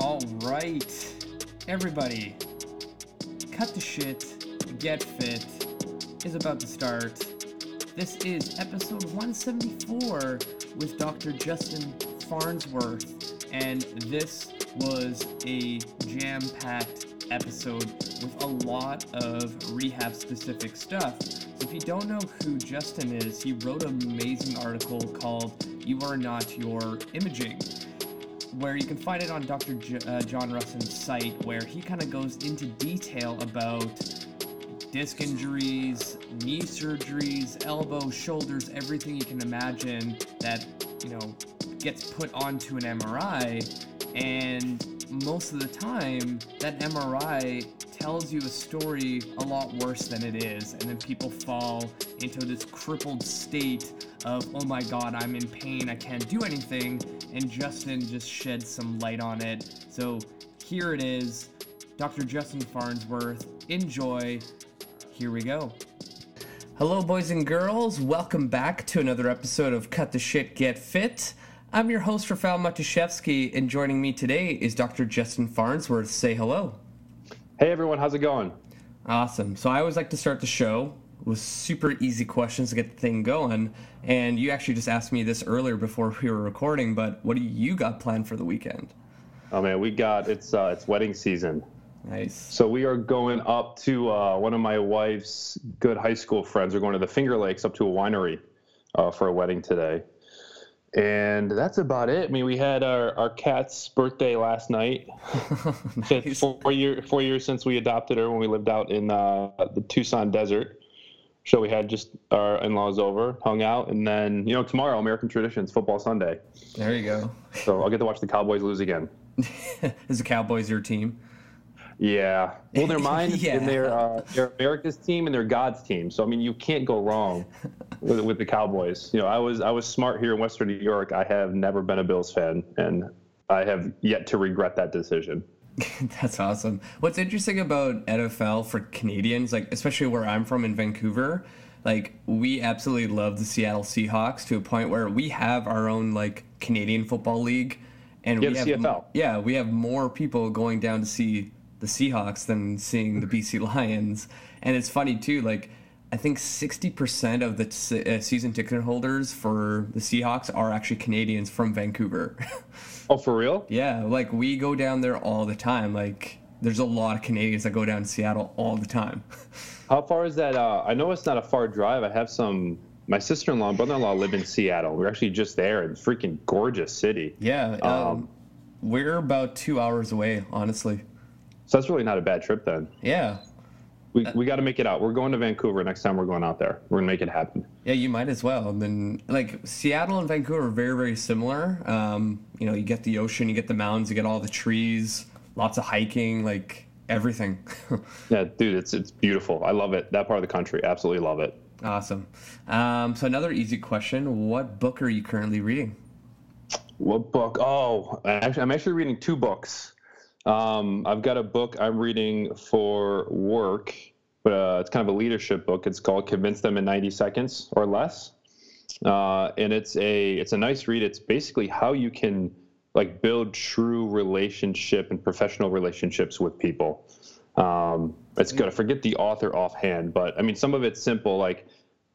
All right, everybody, cut the shit, get fit is about to start. This is episode 174 with Dr. Justin Farnsworth, and this was a jam packed episode with a lot of rehab specific stuff. So, if you don't know who Justin is, he wrote an amazing article called You Are Not Your Imaging where you can find it on Dr. J- uh, John Rusin's site, where he kind of goes into detail about disc injuries, knee surgeries, elbows, shoulders, everything you can imagine that, you know, gets put onto an MRI. And most of the time, that MRI tells you a story a lot worse than it is. And then people fall into this crippled state of, oh my god, I'm in pain, I can't do anything. And Justin just sheds some light on it. So here it is Dr. Justin Farnsworth. Enjoy. Here we go. Hello, boys and girls. Welcome back to another episode of Cut the Shit, Get Fit. I'm your host, Rafael Matuszewski, and joining me today is Dr. Justin Farnsworth. Say hello. Hey, everyone. How's it going? Awesome. So I always like to start the show with super easy questions to get the thing going. And you actually just asked me this earlier before we were recording, but what do you got planned for the weekend? Oh man, we got it's uh, it's wedding season. Nice. So we are going up to uh, one of my wife's good high school friends. We're going to the Finger Lakes up to a winery uh, for a wedding today. And that's about it. I mean, we had our, our cat's birthday last night. nice. four, year, four years since we adopted her when we lived out in uh, the Tucson desert. So we had just our in-laws over, hung out, and then you know tomorrow American traditions football Sunday. There you go. So I'll get to watch the Cowboys lose again. Is the Cowboys your team? Yeah. Well, they're mine, Yeah. and they're uh, they're America's team, and they're God's team. So I mean, you can't go wrong with, with the Cowboys. You know, I was I was smart here in Western New York. I have never been a Bills fan, and I have yet to regret that decision. That's awesome. What's interesting about NFL for Canadians, like especially where I'm from in Vancouver, like we absolutely love the Seattle Seahawks to a point where we have our own like Canadian football league, and You we have have CFL. yeah we have more people going down to see the Seahawks than seeing the BC Lions, and it's funny too like. I think 60% of the uh, season ticket holders for the Seahawks are actually Canadians from Vancouver. Oh, for real? Yeah, like we go down there all the time. Like there's a lot of Canadians that go down to Seattle all the time. How far is that? Uh, I know it's not a far drive. I have some. My sister-in-law and brother-in-law live in Seattle. We're actually just there. It's a freaking gorgeous city. yeah, um, we're about two hours away, honestly. So that's really not a bad trip then. Yeah, We, we got to make it out. We're going to Vancouver next time we're going out there. We're gonna make it happen. yeah, you might as well. And then like Seattle and Vancouver are very very similar. Um, you know, you get the ocean, you get the mountains, you get all the trees, lots of hiking, like everything. Yeah, dude, it's it's beautiful. I love it. That part of the country, absolutely love it. awesome. Um, so another easy question: What book are you currently reading? What book? Oh, I'm actually reading two books. Um, I've got a book I'm reading for work, but uh, it's kind of a leadership book. It's called "Convince Them in 90 Seconds or Less," uh, and it's a it's a nice read. It's basically how you can like build true relationship and professional relationships with people. Um, it's good. I forget the author offhand, but I mean, some of it's simple, like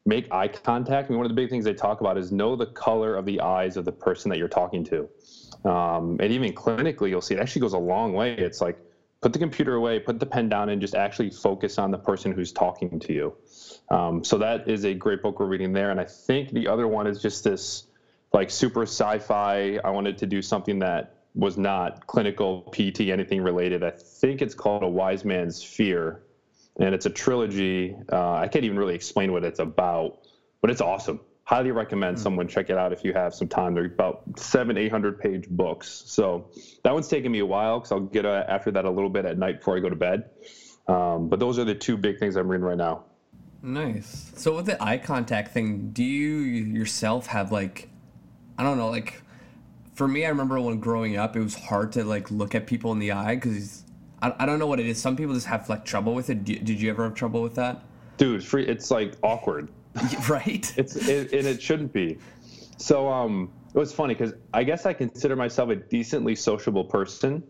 make eye contact. I mean, one of the big things they talk about is know the color of the eyes of the person that you're talking to. Um, and even clinically, you'll see it actually goes a long way. It's like put the computer away, put the pen down, and just actually focus on the person who's talking to you. Um, so that is a great book we're reading there. And I think the other one is just this like super sci-fi. I wanted to do something that was not clinical PT anything related. I think it's called A Wise Man's Fear, and it's a trilogy. Uh, I can't even really explain what it's about, but it's awesome. Highly recommend someone check it out if you have some time. They're about seven, eight hundred page books. So that one's taking me a while because I'll get uh, after that a little bit at night before I go to bed. Um, but those are the two big things I'm reading right now. Nice. So with the eye contact thing, do you yourself have like, I don't know, like, for me, I remember when growing up, it was hard to like look at people in the eye because I, I don't know what it is. Some people just have like trouble with it. Did, did you ever have trouble with that? Dude, free, it's like awkward. right. It's it, and it shouldn't be. So um, it was funny because I guess I consider myself a decently sociable person,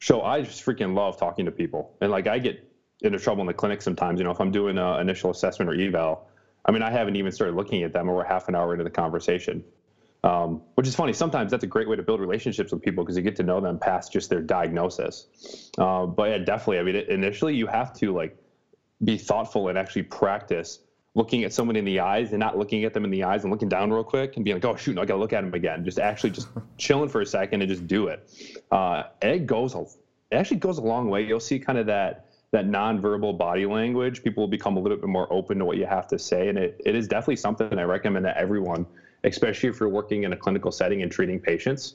So I just freaking love talking to people, and like I get into trouble in the clinic sometimes. You know, if I'm doing an initial assessment or eval, I mean, I haven't even started looking at them, or we're half an hour into the conversation. Um, which is funny. Sometimes that's a great way to build relationships with people because you get to know them past just their diagnosis. Uh, but yeah, definitely. I mean, initially you have to like be thoughtful and actually practice looking at someone in the eyes and not looking at them in the eyes and looking down real quick and being like, oh shoot, no, I gotta look at him again. Just actually just chilling for a second and just do it. Uh, it goes, it actually goes a long way. You'll see kind of that that nonverbal body language. People will become a little bit more open to what you have to say, and it, it is definitely something I recommend to everyone, especially if you're working in a clinical setting and treating patients,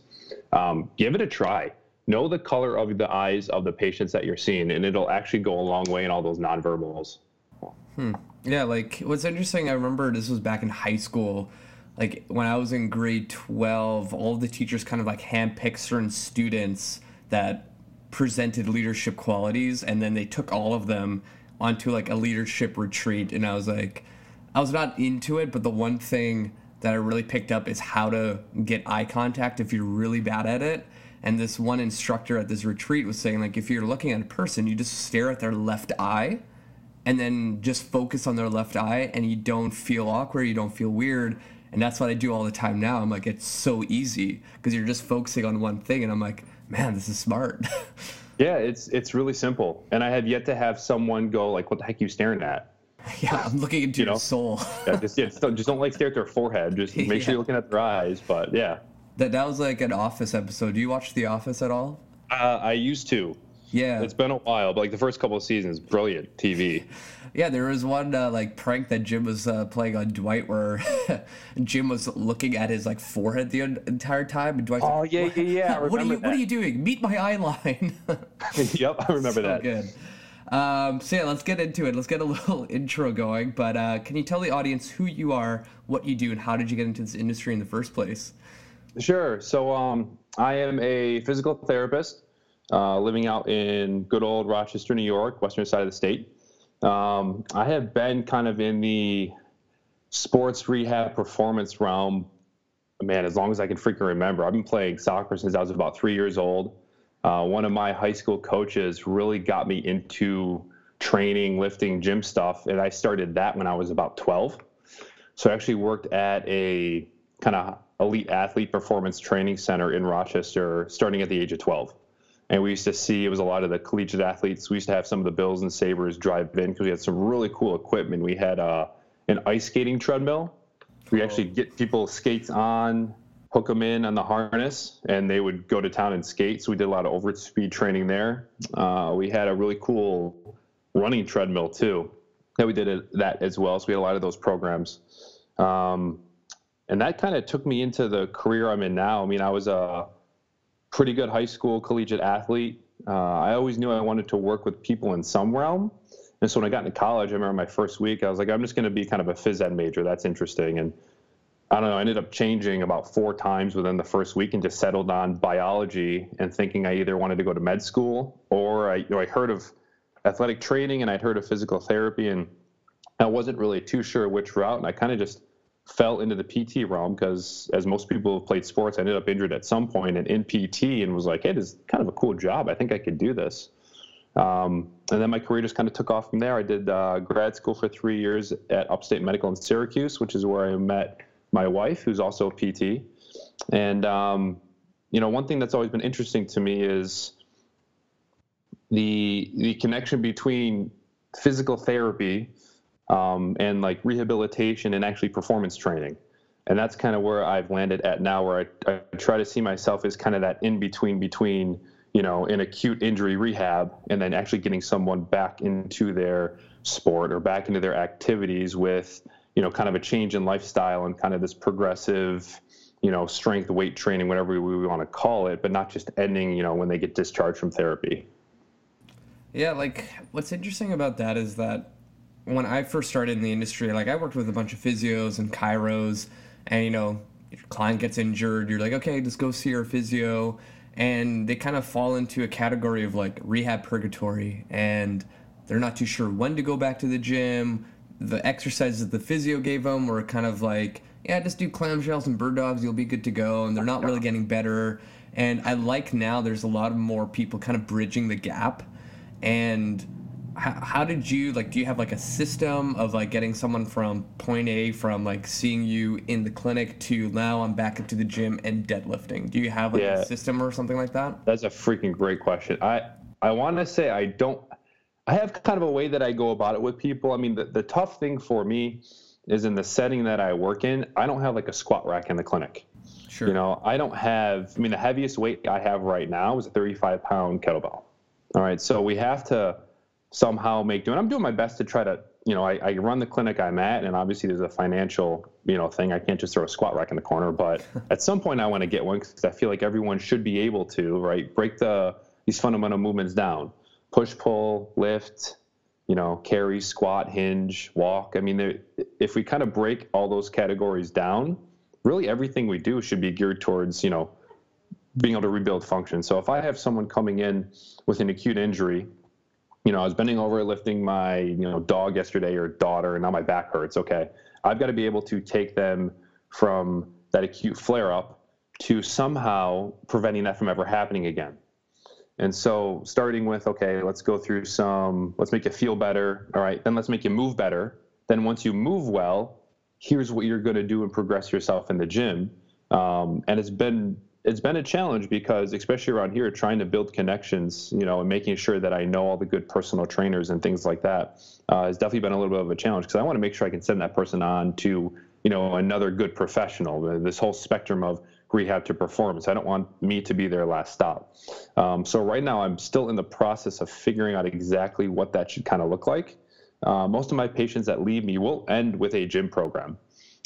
um, give it a try. Know the color of the eyes of the patients that you're seeing, and it'll actually go a long way in all those nonverbals. Hmm. Yeah, like what's interesting, I remember this was back in high school. Like when I was in grade 12, all the teachers kind of like handpicked certain students that presented leadership qualities, and then they took all of them onto like a leadership retreat. And I was like, I was not into it, but the one thing that I really picked up is how to get eye contact if you're really bad at it. And this one instructor at this retreat was saying, like, if you're looking at a person, you just stare at their left eye and then just focus on their left eye and you don't feel awkward, you don't feel weird. And that's what I do all the time now. I'm like, it's so easy because you're just focusing on one thing. And I'm like, man, this is smart. yeah, it's it's really simple. And I have yet to have someone go like, what the heck are you staring at? Yeah, I'm looking into you your know? soul. yeah, just, yeah, just, don't, just don't like stare at their forehead. Just make yeah. sure you're looking at their eyes. But yeah. That, that was like an Office episode. Do you watch The Office at all? Uh, I used to. Yeah, it's been a while, but like the first couple of seasons, brilliant TV. yeah, there was one uh, like prank that Jim was uh, playing on Dwight where Jim was looking at his like forehead the entire time, and Dwight's oh like, yeah, yeah, yeah. what are you that. What are you doing? Meet my eye line. yep, I remember so that. Good. Um, so yeah, let's get into it. Let's get a little intro going. But uh, can you tell the audience who you are, what you do, and how did you get into this industry in the first place? Sure. So um, I am a physical therapist uh, living out in good old Rochester, New York, western side of the state. Um, I have been kind of in the sports rehab performance realm, man, as long as I can freaking remember. I've been playing soccer since I was about three years old. Uh, one of my high school coaches really got me into training, lifting, gym stuff, and I started that when I was about 12. So I actually worked at a kind of elite athlete performance training center in Rochester starting at the age of 12 and we used to see it was a lot of the collegiate athletes. We used to have some of the Bills and Sabres drive in because we had some really cool equipment. We had uh, an ice skating treadmill. We actually get people skates on, hook them in on the harness, and they would go to town and skate. So we did a lot of over speed training there. Uh, we had a really cool running treadmill too that we did that as well. So we had a lot of those programs. Um, and that kind of took me into the career I'm in now. I mean, I was a pretty good high school collegiate athlete. Uh, I always knew I wanted to work with people in some realm. And so when I got into college, I remember my first week, I was like, I'm just going to be kind of a phys ed major. That's interesting. And I don't know, I ended up changing about four times within the first week and just settled on biology and thinking I either wanted to go to med school or I, you know, I heard of athletic training and I'd heard of physical therapy and I wasn't really too sure which route. And I kind of just fell into the PT realm because, as most people have played sports, I ended up injured at some point and in PT and was like, hey, this is kind of a cool job. I think I could do this. Um, and then my career just kind of took off from there. I did uh, grad school for three years at Upstate Medical in Syracuse, which is where I met my wife, who's also a PT. And, um, you know, one thing that's always been interesting to me is the, the connection between physical therapy um, and like rehabilitation and actually performance training. And that's kind of where I've landed at now, where I, I try to see myself as kind of that in between between, you know, an acute injury rehab and then actually getting someone back into their sport or back into their activities with, you know, kind of a change in lifestyle and kind of this progressive, you know, strength, weight training, whatever we want to call it, but not just ending, you know, when they get discharged from therapy. Yeah, like what's interesting about that is that when I first started in the industry, like I worked with a bunch of physios and chiros, and you know, your client gets injured, you're like, okay, just go see your physio, and they kind of fall into a category of like rehab purgatory, and they're not too sure when to go back to the gym. The exercises that the physio gave them were kind of like, yeah, just do clamshells and bird dogs, you'll be good to go, and they're not really getting better. And I like now there's a lot of more people kind of bridging the gap. And how, how did you like? Do you have like a system of like getting someone from point A from like seeing you in the clinic to now I'm back into the gym and deadlifting? Do you have like Yeah. a system or something like that? That's a freaking great question. I I want to say I don't. I have kind of a way that I go about it with people. I mean, the, the tough thing for me is in the setting that I work in. I don't have like a squat rack in the clinic. Sure. You know, I don't have. I mean, the heaviest weight I have right now is a 35 pound kettlebell. All right, so we have to somehow make do. And I'm doing my best to try to. You know, I, I run the clinic I'm at, and obviously there's a financial, you know, thing. I can't just throw a squat rack in the corner. But at some point, I want to get one because I feel like everyone should be able to, right? Break the these fundamental movements down: push, pull, lift, you know, carry, squat, hinge, walk. I mean, there, if we kind of break all those categories down, really everything we do should be geared towards, you know, being able to rebuild function. So if I have someone coming in with an acute injury, you know, I was bending over lifting my, you know, dog yesterday or daughter, and now my back hurts. Okay. I've got to be able to take them from that acute flare up to somehow preventing that from ever happening again. And so starting with, okay, let's go through some, let's make you feel better. All right. Then let's make you move better. Then once you move well, here's what you're going to do and progress yourself in the gym. Um, and it's been, it's been a challenge because especially around here, trying to build connections, you know, and making sure that I know all the good personal trainers and things like that uh, has definitely been a little bit of a challenge because I want to make sure I can send that person on to, you know, another good professional. This whole spectrum of rehab to performance. I don't want me to be their last stop. Um, so right now, I'm still in the process of figuring out exactly what that should kind of look like. Uh, most of my patients that leave me will end with a gym program,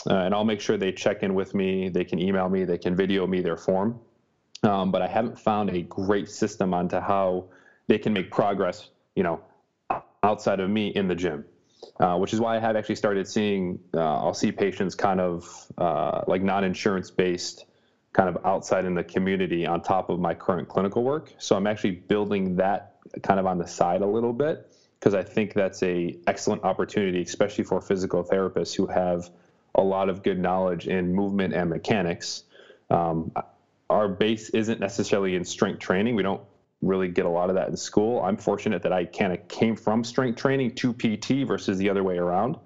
uh, and I'll make sure they check in with me. They can email me, they can video me their form. Um, but I haven't found a great system onto how they can make progress, you know, outside of me in the gym. Uh, which is why I have actually started seeing. Uh, I'll see patients kind of uh, like non-insurance based, kind of outside in the community on top of my current clinical work. So I'm actually building that kind of on the side a little bit because I think that's a excellent opportunity, especially for physical therapists who have a lot of good knowledge in movement and mechanics. Um, our base isn't necessarily in strength training. We don't really get a lot of that in school. I'm fortunate that I kind of came from strength training to PT versus the other way around.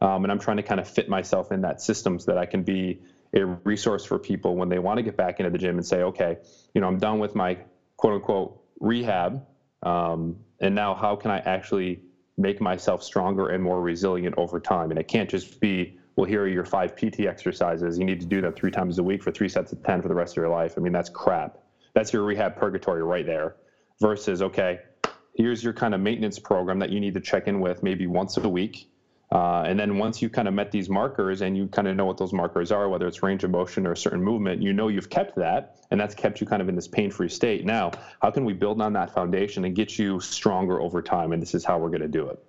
Um, and I'm trying to kind of fit myself in that system so that I can be a resource for people when they want to get back into the gym and say, okay, you know, I'm done with my quote unquote rehab. Um, and now how can I actually make myself stronger and more resilient over time? And it can't just be, well, here are your five PT exercises. You need to do them three times a week for three sets of 10 for the rest of your life. I mean, that's crap. That's your rehab purgatory right there versus, okay, here's your kind of maintenance program that you need to check in with maybe once a week. Uh, and then once you kind of met these markers and you kind of know what those markers are, whether it's range of motion or a certain movement, you know you've kept that and that's kept you kind of in this pain free state. Now, how can we build on that foundation and get you stronger over time? And this is how we're going to do it.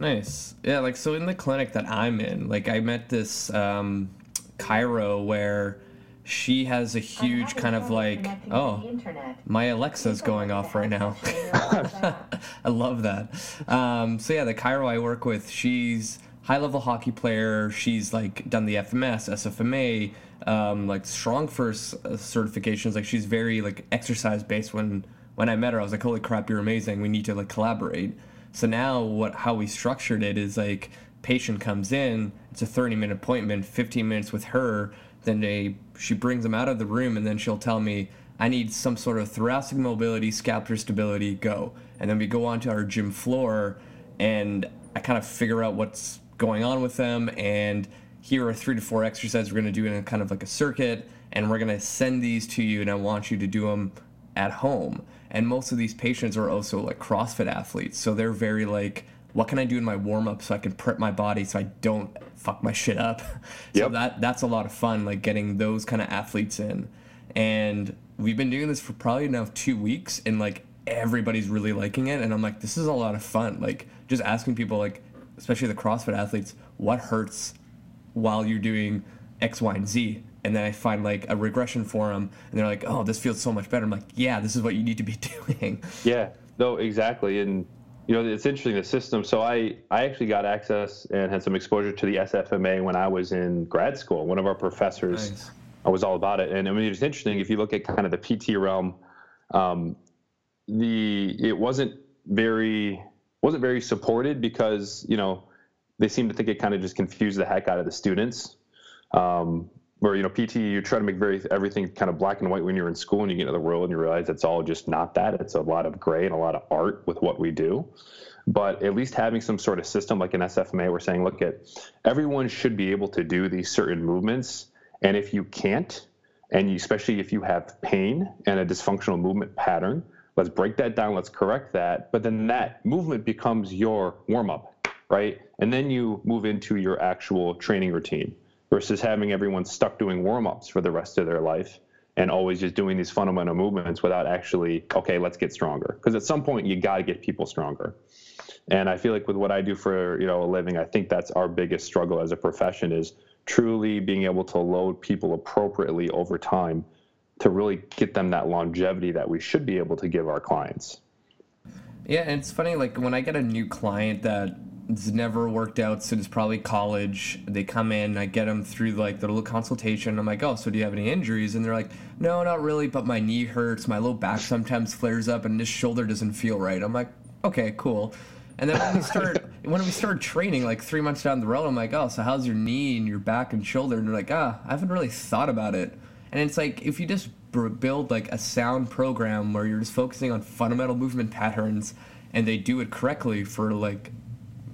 Nice. Yeah, like so in the clinic that I'm in, like I met this um chiro where she has a huge kind of like oh my Alexa's going off right now. I love that. Um, so yeah, the chiro I work with, she's high level hockey player. She's like done the FMS, SFMA, um, like StrongFirst uh, certifications. Like she's very like exercise based. When when I met her, I was like, holy crap, you're amazing. We need to like collaborate. So now what how we structured it is like patient comes in, it's a 30 minute appointment, 15 minutes with her, then they she brings them out of the room and then she'll tell me I need some sort of thoracic mobility, scapular stability, go. And then we go onto our gym floor and I kind of figure out what's going on with them and here are three to four exercises we're going to do in a kind of like a circuit and we're going to send these to you and I want you to do them at home. And most of these patients are also like CrossFit athletes. So they're very like, what can I do in my warm up so I can prep my body so I don't fuck my shit up? so Yep. that that's a lot of fun, like getting those kind of athletes in. And we've been doing this for probably now two weeks and like everybody's really liking it. And I'm like, this is a lot of fun. Like just asking people like, especially the CrossFit athletes, what hurts while you're doing X, Y, and Z. And then I find like a regression for them, and they're like, "Oh, this feels so much better." I'm like, "Yeah, this is what you need to be doing." Yeah, no, exactly. And you know, it's interesting the system. So I I actually got access and had some exposure to the SFMA when I was in grad school. One of our professors Nice. I was all about it. And I mean, it's interesting if you look at kind of the PT realm. Um, the it wasn't very wasn't very supported because you know they seem to think it kind of just confused the heck out of the students. Um, where you know PT, you try to make very everything kind of black and white when you're in school, and you get into the world and you realize it's all just not that. It's a lot of gray and a lot of art with what we do. But at least having some sort of system like an SFMA, we're saying, look at everyone should be able to do these certain movements, and if you can't, and especially if you have pain and a dysfunctional movement pattern, let's break that down. Let's correct that. But then that movement becomes your warm up, right? And then you move into your actual training routine versus having everyone stuck doing warm ups for the rest of their life and always just doing these fundamental movements without actually, okay, let's get stronger. Because at some point, you got to get people stronger. And I feel like with what I do for you know a living, I think that's our biggest struggle as a profession is truly being able to load people appropriately over time to really get them that longevity that we should be able to give our clients. Yeah, it's funny like when I get a new client that it's never worked out since probably college. They come in, I get them through like the little consultation. I'm like, oh, so do you have any injuries? And they're like, no, not really, but my knee hurts, my low back sometimes flares up, and this shoulder doesn't feel right. I'm like, okay, cool. And then when we start when we start training, like three months down the road, I'm like, oh, so how's your knee and your back and shoulder? And they're like, ah, I haven't really thought about it. And it's like if you just build like a sound program where you're just focusing on fundamental movement patterns and they do it correctly for like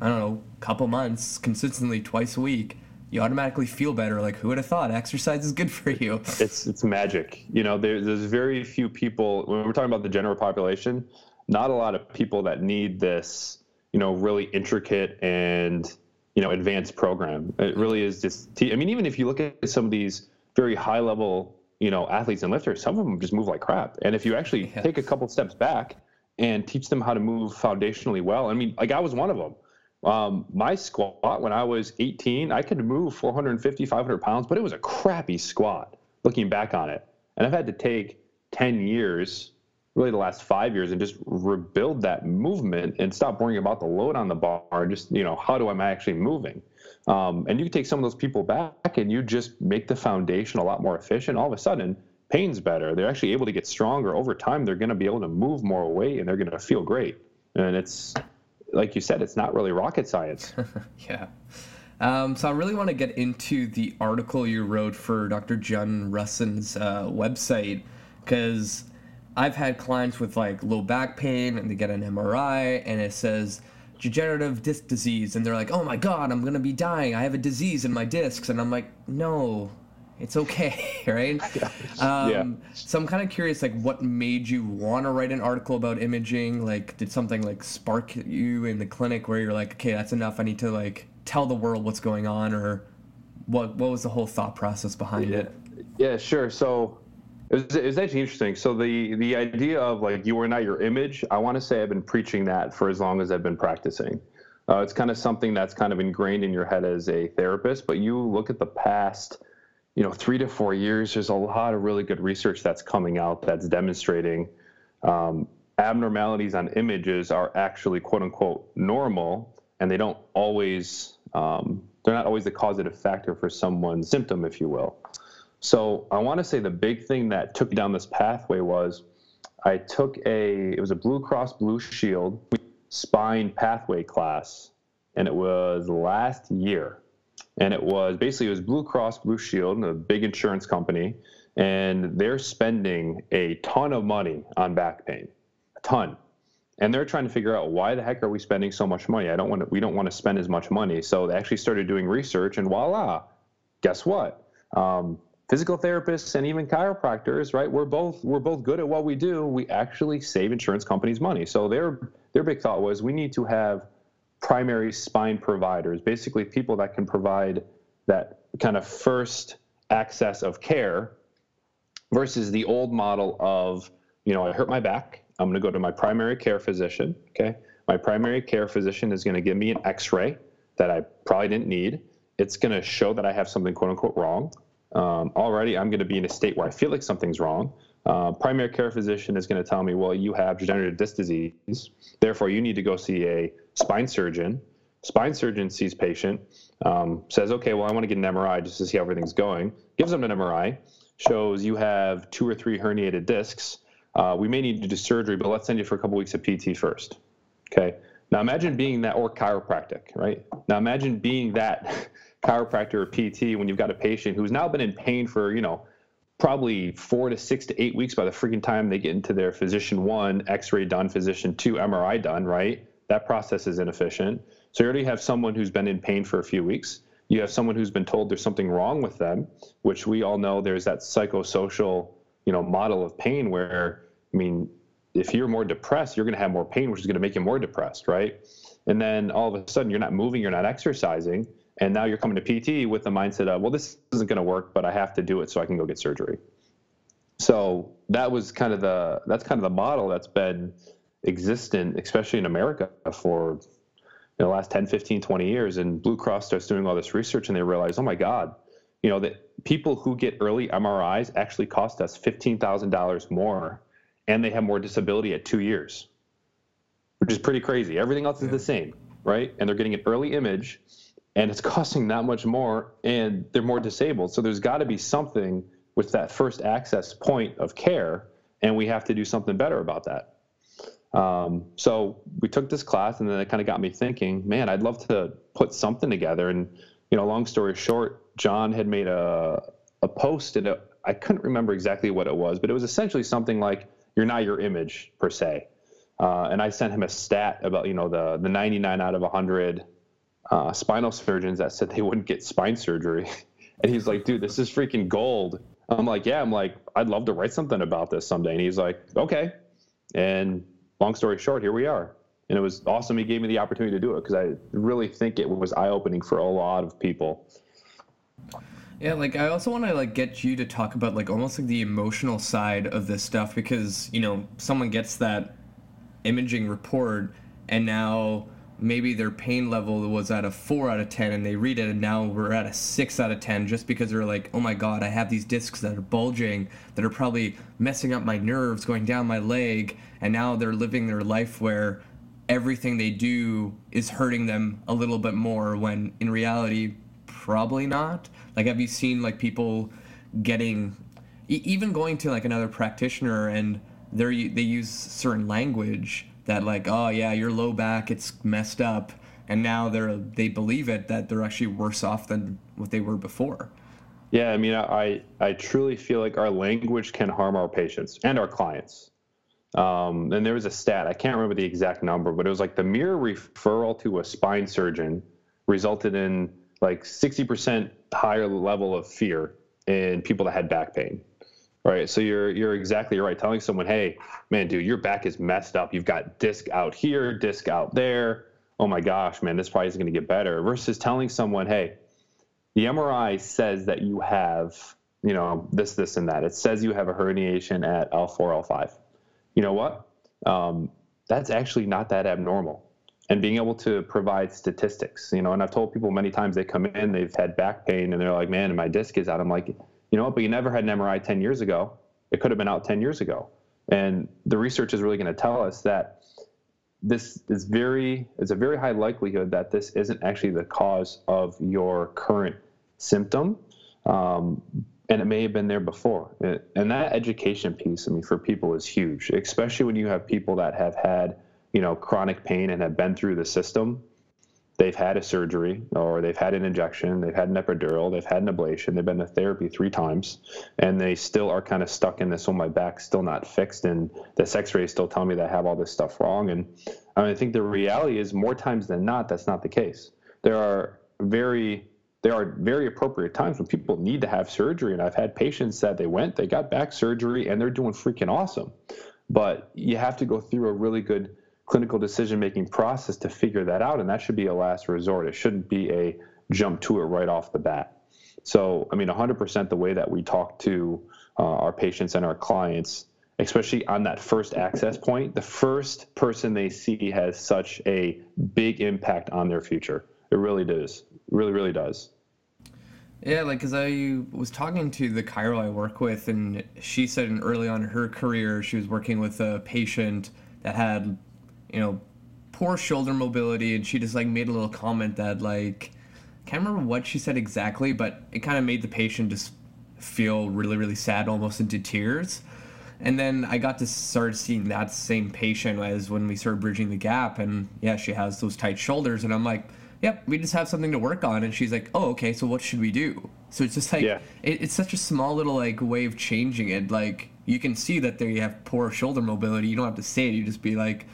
I don't know, couple months consistently twice a week, you automatically feel better. Like who would have thought exercise is good for you? It's it's magic. You know, there, there's very few people when we're talking about the general population. Not a lot of people that need this, you know, really intricate and you know advanced program. It really is just. I mean, even if you look at some of these very high level, you know, athletes and lifters, some of them just move like crap. And if you actually yeah. take a couple steps back and teach them how to move foundationally well, I mean, like I was one of them um, my squat when I was 18, I could move 450, 500 pounds, but it was a crappy squat looking back on it. And I've had to take 10 years, really the last five years, and just rebuild that movement and stop worrying about the load on the bar. Just, you know, how do I actually moving? Um, and you take some of those people back and you just make the foundation a lot more efficient. All of a sudden, pain's better. They're actually able to get stronger over time. They're going to be able to move more weight and they're going to feel great. And it's like you said, it's not really rocket science. yeah. Um, so I really want to get into the article you wrote for Dr. John Rusin's uh, website because I've had clients with like low back pain and they get an MRI and it says degenerative disc disease and they're like, oh my god, I'm gonna be dying. I have a disease in my discs and I'm like, no, it's okay, right? Yeah. Um, yeah. So I'm kind of curious, like, what made you want to write an article about imaging? Like, did something like spark you in the clinic where you're like, okay, that's enough. I need to like tell the world what's going on, or what? What was the whole thought process behind yeah. it? Yeah, sure. So it was, it was actually interesting. So the the idea of like you are not your image. I want to say I've been preaching that for as long as I've been practicing. Uh, it's kind of something that's kind of ingrained in your head as a therapist. But you look at the past you know, three to four years, there's a lot of really good research that's coming out that's demonstrating um, abnormalities on images are actually quote unquote normal, and they don't always, um, they're not always the causative factor for someone's symptom, if you will. So I want to say the big thing that took me down this pathway was I took a, it was a Blue Cross Blue Shield spine pathway class, and it was last year and it was basically it was Blue Cross Blue Shield, a big insurance company, and they're spending a ton of money on back pain, a ton, and they're trying to figure out why the heck are we spending so much money? I don't want to, we don't want to spend as much money, so they actually started doing research, and voila, guess what? Um, physical therapists and even chiropractors, right? We're both we're both good at what we do. We actually save insurance companies money. So their their big thought was we need to have primary spine providers, basically people that can provide that kind of first access of care versus the old model of, you know, I hurt my back, I'm going to go to my primary care physician, okay? My primary care physician is going to give me an x-ray that I probably didn't need. It's going to show that I have something quote unquote wrong. Um, already I'm going to be in a state where I feel like something's wrong. Uh, primary care physician is going to tell me, well, you have degenerative disc disease, therefore you need to go see a spine surgeon. spine surgeon sees patient, um, says, okay, well, I want to get an MRI just to see how everything's going, gives them an MRI, shows you have two or three herniated discs. Uh, we may need to do surgery, but let's send you for a couple weeks of PT first. Okay. Now imagine being that, or chiropractic, right? Now imagine being that chiropractor or PT when you've got a patient who's now been in pain for, you know, probably four to six to eight weeks by the freaking time they get into their physician one, x ray done, physician two, MRI done, right? That process is inefficient. So you already have someone who's been in pain for a few weeks. You have someone who's been told there's something wrong with them, which we all know there's that psychosocial, you know, model of pain where, I mean, if you're more depressed, you're going to have more pain, which is going to make you more depressed, right? And then all of a sudden, you're not moving, you're not exercising, and now you're coming to PT with the mindset of, well, this isn't going to work, but I have to do it so I can go get surgery. So that was kind of the that's kind of the model that's been existent, especially in America, for you know, the last 10, 15, 20 years. And Blue Cross starts doing all this research, and they realize, oh my God, you know, that people who get early MRIs actually cost us $15,000 more, and they have more disability at two years, which is pretty crazy. Everything else is the same, right? And they're getting an early image and it's costing that much more and they're more disabled. So there's got to be something with that first access point of care and we have to do something better about that. Um, so we took this class and then it kind of got me thinking man i'd love to put something together. And you know long story short john had made a, a post and I couldn't remember exactly what it was but it was essentially something like you're not your image per se. Uh, and i sent him a stat about you know the the 99 out of 100 uh, spinal surgeons that said they wouldn't get spine surgery. And he's like, dude, this is freaking gold. I'm like, yeah, I'm like, I'd love to write something about this someday. And he's like, okay. And long story short, here we are. And it was awesome. He gave me the opportunity to do it because I really think it was eye opening for a lot of people. Yeah, like I also want to like get you to talk about like almost like the emotional side of this stuff because you know someone gets that imaging report and now maybe their pain level was at a 4 out of 10 and they read it and now we're at a 6 out of 10 just because they're like oh my god i have these discs that are bulging that are probably messing up my nerves going down my leg and now they're living their life where everything they do is hurting them a little bit more when in reality probably not. Like have you seen like people getting even going to like another practitioner and they they use certain language that like oh yeah your low back it's messed up. And now they're they believe it that they're actually worse off than what they were before. Yeah i mean i i truly feel like our language can harm our patients and our clients. Um, and there was a stat i can't remember the exact number but it was like the mere referral to a spine surgeon resulted in like 60% higher level of fear in people that had back pain Right. So you're you're exactly right. Telling someone, hey, man, dude, your back is messed up. You've got disc out here, disc out there. Oh my gosh, man, this probably isn't going to get better. Versus telling someone, hey, the MRI says that you have, you know, this, this, and that. It says you have a herniation at L4, L5. You know what? Um, that's actually not that abnormal. And being able to provide statistics, you know, and I've told people many times they come in, they've had back pain, and they're like, man, my disc is out. I'm like, you know, but you never had an MRI 10 years ago. It could have been out 10 years ago. And the research is really going to tell us that this is very, it's a very high likelihood that this isn't actually the cause of your current symptom. Um, and it may have been there before. And that education piece, I mean, for people is huge, especially when you have people that have had, you know, chronic pain and have been through the system they've had a surgery or they've had an injection, they've had an epidural, they've had an ablation, they've been to therapy three times, and they still are kind of stuck in this. Oh, my back's still not fixed, and this X-ray still telling me that I have all this stuff wrong. And I, mean, I think the reality is more times than not, that's not the case. There are very there are very appropriate times when people need to have surgery, and I've had patients that they went, they got back surgery, and they're doing freaking awesome. But you have to go through a really good clinical decision making process to figure that out. And that should be a last resort. It shouldn't be a jump to it right off the bat. So, I mean, 100% the way that we talk to uh, our patients and our clients, especially on that first access point, the first person they see has such a big impact on their future. It really does. Really, really does. Yeah, like, because I was talking to the chiro I work with, and she said in early on in her career, she was working with a patient that had you know, poor shoulder mobility, and she just like made a little comment that like can't remember what she said exactly, but it kind of made the patient just feel really really sad, almost into tears. And then I got to start seeing that same patient as when we started bridging the gap, and yeah, she has those tight shoulders, and I'm like, yep, we just have something to work on. And she's like, oh, okay, so what should we do? So it's just like, yeah. it, it's such a small little like way of changing it. Like you can see that there you have poor shoulder mobility. You don't have to say it. You just be like,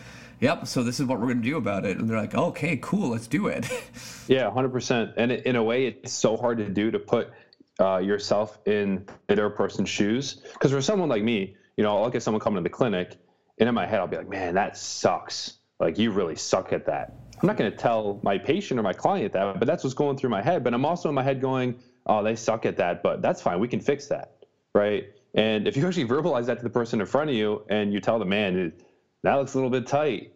yep, so this is what we're going to do about it. And they're like, okay, cool, let's do it. yeah, 100%. And in a way, it's so hard to do to put uh, yourself in the other person's shoes. Because for someone like me, you know, I'll look at someone coming to the clinic, and in my head, I'll be like, man, that sucks. Like, you really suck at that. I'm not going to tell my patient or my client that, but that's what's going through my head. But I'm also in my head going, oh, they suck at that, but that's fine. We can fix that. Right. And if you actually verbalize that to the person in front of you and you tell the man, that looks a little bit tight,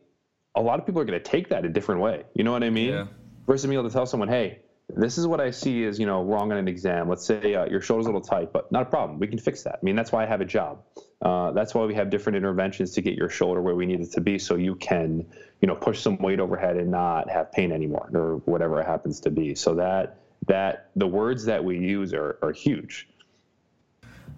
a lot of people are going to take that a different way. You know what I mean? Yeah. Versus being able to tell someone, hey, this is what I see is, you know, wrong on an exam. Let's say uh, your shoulder's a little tight, but not a problem. We can fix that. I mean, that's why I have a job. Uh, that's why we have different interventions to get your shoulder where we need it to be so you can, you know, push some weight overhead and not have pain anymore or whatever it happens to be. So that, that the words that we use are, are huge.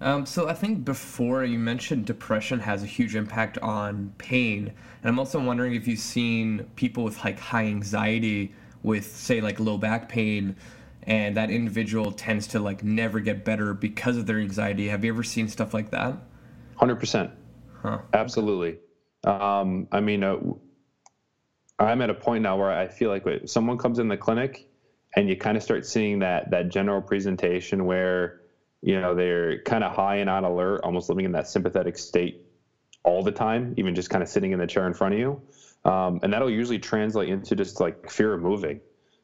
Um, so I think before you mentioned depression has a huge impact on pain, and I'm also wondering if you've seen people with like high anxiety with say like low back pain, and that individual tends to like never get better because of their anxiety. Have you ever seen stuff like that? Hundred percent. Huh. Absolutely. Um, I mean, uh, I'm at a point now where I feel like wait, someone comes in the clinic, and you kind of start seeing that that general presentation where you know they're kind of high and on alert almost living in that sympathetic state all the time even just kind of sitting in the chair in front of you. Um, and that'll usually translate into just like fear of moving.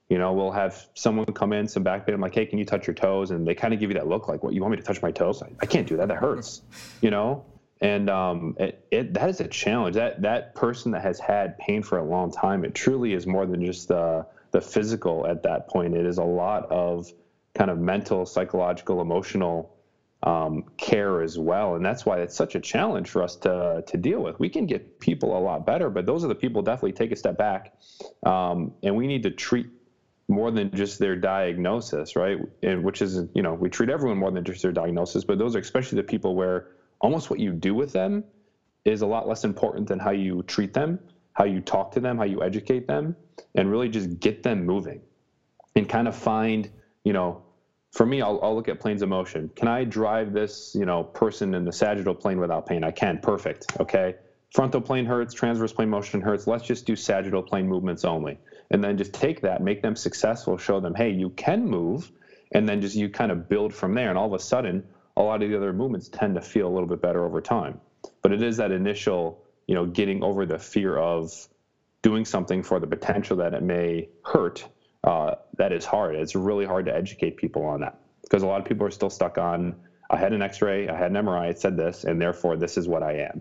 You know we'll have someone come in some back pain i'm like hey can you touch your toes? And they kind of give you that look like what you want me to touch my toes? I, I can't do that that hurts. You know? And um, it, it, that is a challenge. That that person that has had pain for a long time it truly is more than just the the physical at that point. It is a lot of kind of mental, psychological, emotional um, care as well. And that's why it's such a challenge for us to, to deal with. We can get people a lot better, but those are the people definitely take a step back. Um, and we need to treat more than just their diagnosis, right? And which is, you know, we treat everyone more than just their diagnosis, but those are especially the people where almost what you do with them is a lot less important than how you treat them, how you talk to them, how you educate them, and really just get them moving and kind of find, you know, for me, I'll, I'll, look at planes of motion. Can I drive this, you know, person in the sagittal plane without pain? I can. Perfect. Okay. Frontal plane hurts, transverse plane motion hurts. Let's just do sagittal plane movements only. And then just take that, make them successful, show them, hey, you can move. And then just you kind of build from there. And all of a sudden, a lot of the other movements tend to feel a little bit better over time. But it is that initial, you know, getting over the fear of doing something for the potential that it may hurt uh, that is hard. It's really hard to educate people on that because a lot of people are still stuck on I had an X-ray, I had an MRI, it said this, and therefore this is what I am.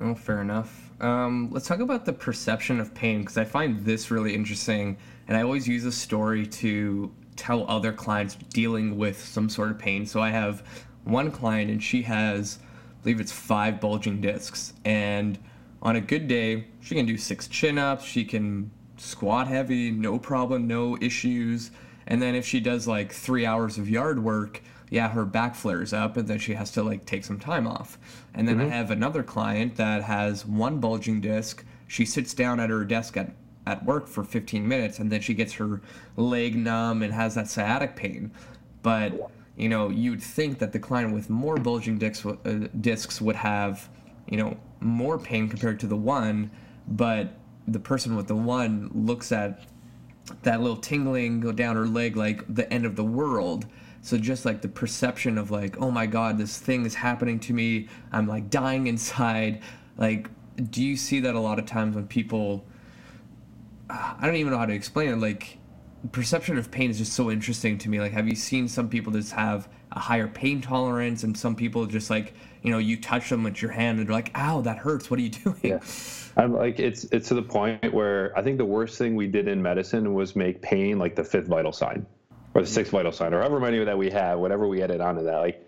Oh, fair enough. Um, let's talk about the perception of pain because I find this really interesting, and I always use a story to tell other clients dealing with some sort of pain. So I have one client, and she has, I believe it's five bulging discs, and on a good day, she can do six chin-ups, she can squat heavy, no problem, no issues. And then if she does like three hours of yard work, yeah, her back flares up and then she has to like take some time off. And then mm-hmm. I have another client that has one bulging disc. She sits down at her desk at, at work for 15 minutes and then she gets her leg numb and has that sciatic pain. But, you know, you'd think that the client with more bulging discs, uh, discs would have, you know, more pain compared to the one. But the person with the one looks at that little tingling go down her leg like the end of the world. So just like the perception of like, oh my god, this thing is happening to me. I'm like dying inside. Like, do you see that a lot of times when people? Uh, I don't even know how to explain it. Like, perception of pain is just so interesting to me. Like, have you seen some people just have a higher pain tolerance, and some people just like, you know, you touch them with your hand and they're like, "Ow, that hurts. What are you doing?" Yeah. I'm like it's it's to the point where I think the worst thing we did in medicine was make pain like the fifth vital sign or the mm-hmm. sixth vital sign or however many that we have, whatever we added onto that. Like,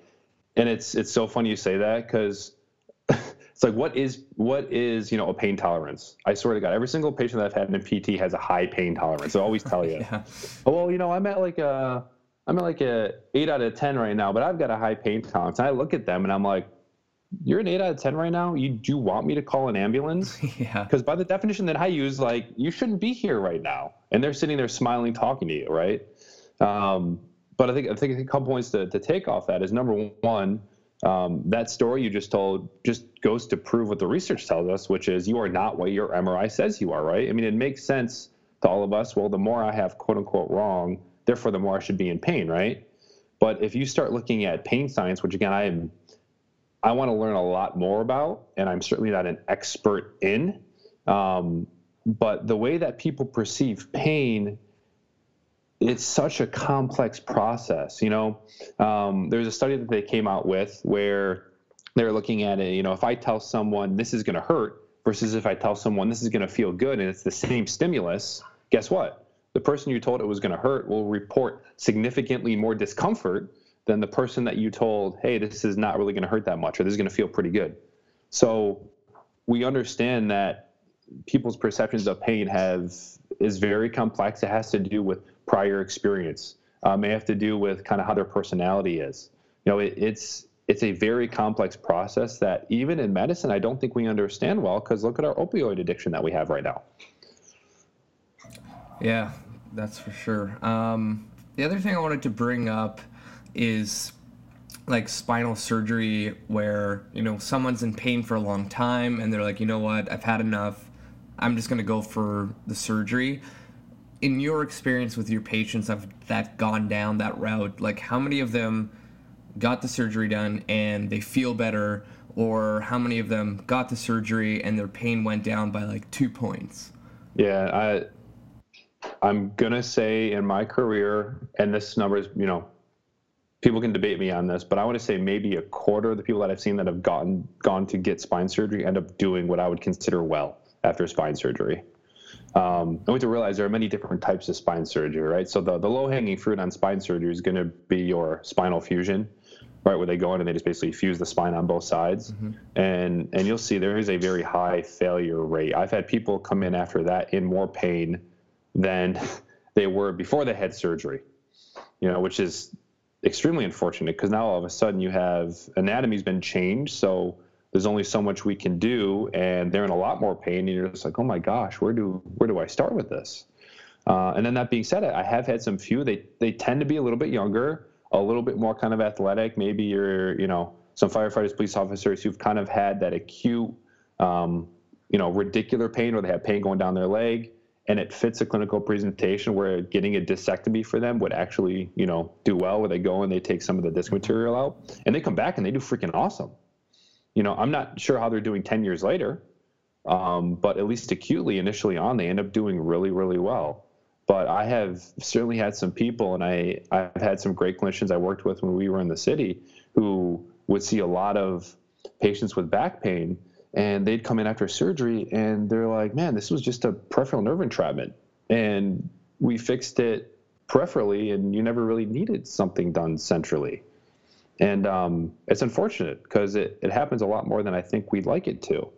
and it's it's so funny you say that because it's like what is what is you know a pain tolerance? I swear to God, every single patient that I've had in PT has a high pain tolerance. I always tell you, yeah. oh well, you know, I'm at like a I'm at like a eight out of ten right now, but I've got a high pain tolerance. And I look at them and I'm like, you're an eight out of ten right now. You do you want me to call an ambulance? yeah. Because by the definition that I use, like you shouldn't be here right now, and they're sitting there smiling, talking to you, right? Um, but I think I think a couple points to, to take off that is number one um, that story you just told just goes to prove what the research tells us, which is you are not what your MRI says you are, right? I mean, it makes sense to all of us. Well, the more I have quote unquote wrong, therefore the more I should be in pain, right? But if you start looking at pain science, which again I am, I want to learn a lot more about, and I'm certainly not an expert in. Um, but the way that people perceive pain it's such a complex process. You know, um, there's a study that they came out with where they're looking at it. You know, if I tell someone this is going to hurt versus if I tell someone this is going to feel good and it's the same stimulus, guess what? The person you told it was going to hurt will report significantly more discomfort than the person that you told, hey, this is not really going to hurt that much or this is going to feel pretty good. So we understand that people's perceptions of pain have is very complex. It has to do with prior experience. May have to do with kind of how their personality is. You know, it, it's it's a very complex process that even in medicine, I don't think we understand well. Because look at our opioid addiction that we have right now. Yeah, that's for sure. Um, the other thing I wanted to bring up is like spinal surgery where you know someone's in pain for a long time and they're like you know what? I've had enough. I'm just going to go for the surgery. In your experience with your patients have that gone down that route like how many of them got the surgery done and they feel better? Or how many of them got the surgery and their pain went down by like two points? Yeah i i'm gonna say in my career and this number is you know people can debate me on this but i want to say maybe a quarter of the people that i've seen that have gotten gone to get spine surgery end up doing what i would consider well after spine surgery um, and we have to realize there are many different types of spine surgery, right? So the, the low hanging fruit on spine surgery is going to be your spinal fusion, right? Where they go in and they just basically fuse the spine on both sides, mm-hmm. and and you'll see there is a very high failure rate. I've had people come in after that in more pain than they were before they had surgery, you know, which is extremely unfortunate because now all of a sudden you have anatomy's been changed, so there's only so much we can do, and they're in a lot more pain. And you're just like, oh my gosh, where do where do I start with this? Uh, and then that being said, I have had some few. They they tend to be a little bit younger, a little bit more kind of athletic. Maybe you're you know some firefighters, police officers who've kind of had that acute, um, you know, radicular pain, or they have pain going down their leg, and it fits a clinical presentation where getting a discectomy for them would actually, you know, do well. Where they go and they take some of the disc material out, and they come back and they do freaking awesome you know, I'm not sure how they're doing 10 years later, um, but at least acutely initially on, they end up doing really, really well. But I have certainly had some people, and I, I've had some great clinicians I worked with when we were in the city who would see a lot of patients with back pain, and they'd come in after surgery, and they're like, man, this was just a peripheral nerve entrapment. And we fixed it peripherally, and you never really needed something done centrally and um, it's unfortunate because it, it happens a lot more than I think we'd like it to.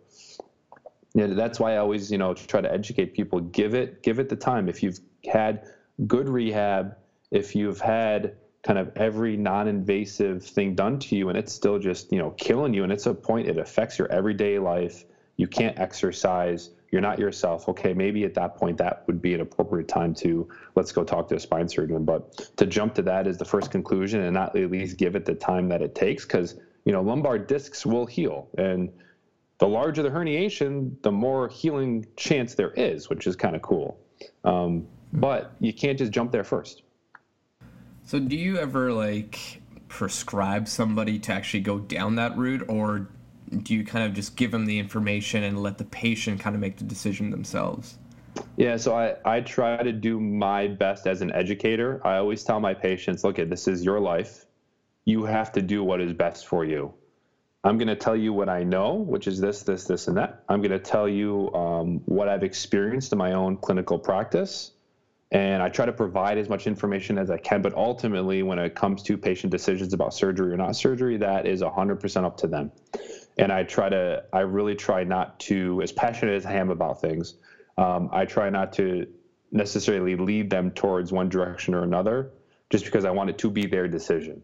Yeah, that's why I always, you know, try to educate people. Give it, give it the time. If you've had good rehab, if you've had kind of every non-invasive thing done to you, and it's still just, you know, killing you, and it's a point it affects your everyday life. You can't exercise you're not yourself, okay, maybe at that point that would be an appropriate time to let's go talk to a spine surgeon. But to jump to that is the first conclusion and not at least give it the time that it takes because, you know, lumbar discs will heal. And the larger the herniation, the more healing chance there is, which is kind of cool. Um, but you can't just jump there first. So, do you ever like prescribe somebody to actually go down that route, or do you kind of just give them the information and let the patient kind of make the decision themselves? Yeah, so I, I try to do my best as an educator. I always tell my patients, look, this is your life. You have to do what is best for you. I'm going to tell you what I know, which is this, this, this, and that. I'm going to tell you um, what I've experienced in my own clinical practice. And I try to provide as much information as I can. But ultimately, when it comes to patient decisions about surgery or not surgery, that is 100% up to them. and I try to, I really try not to, as passionate as I am about things, um, I try not to necessarily lead them towards one direction or another, just because I want it to be their decision.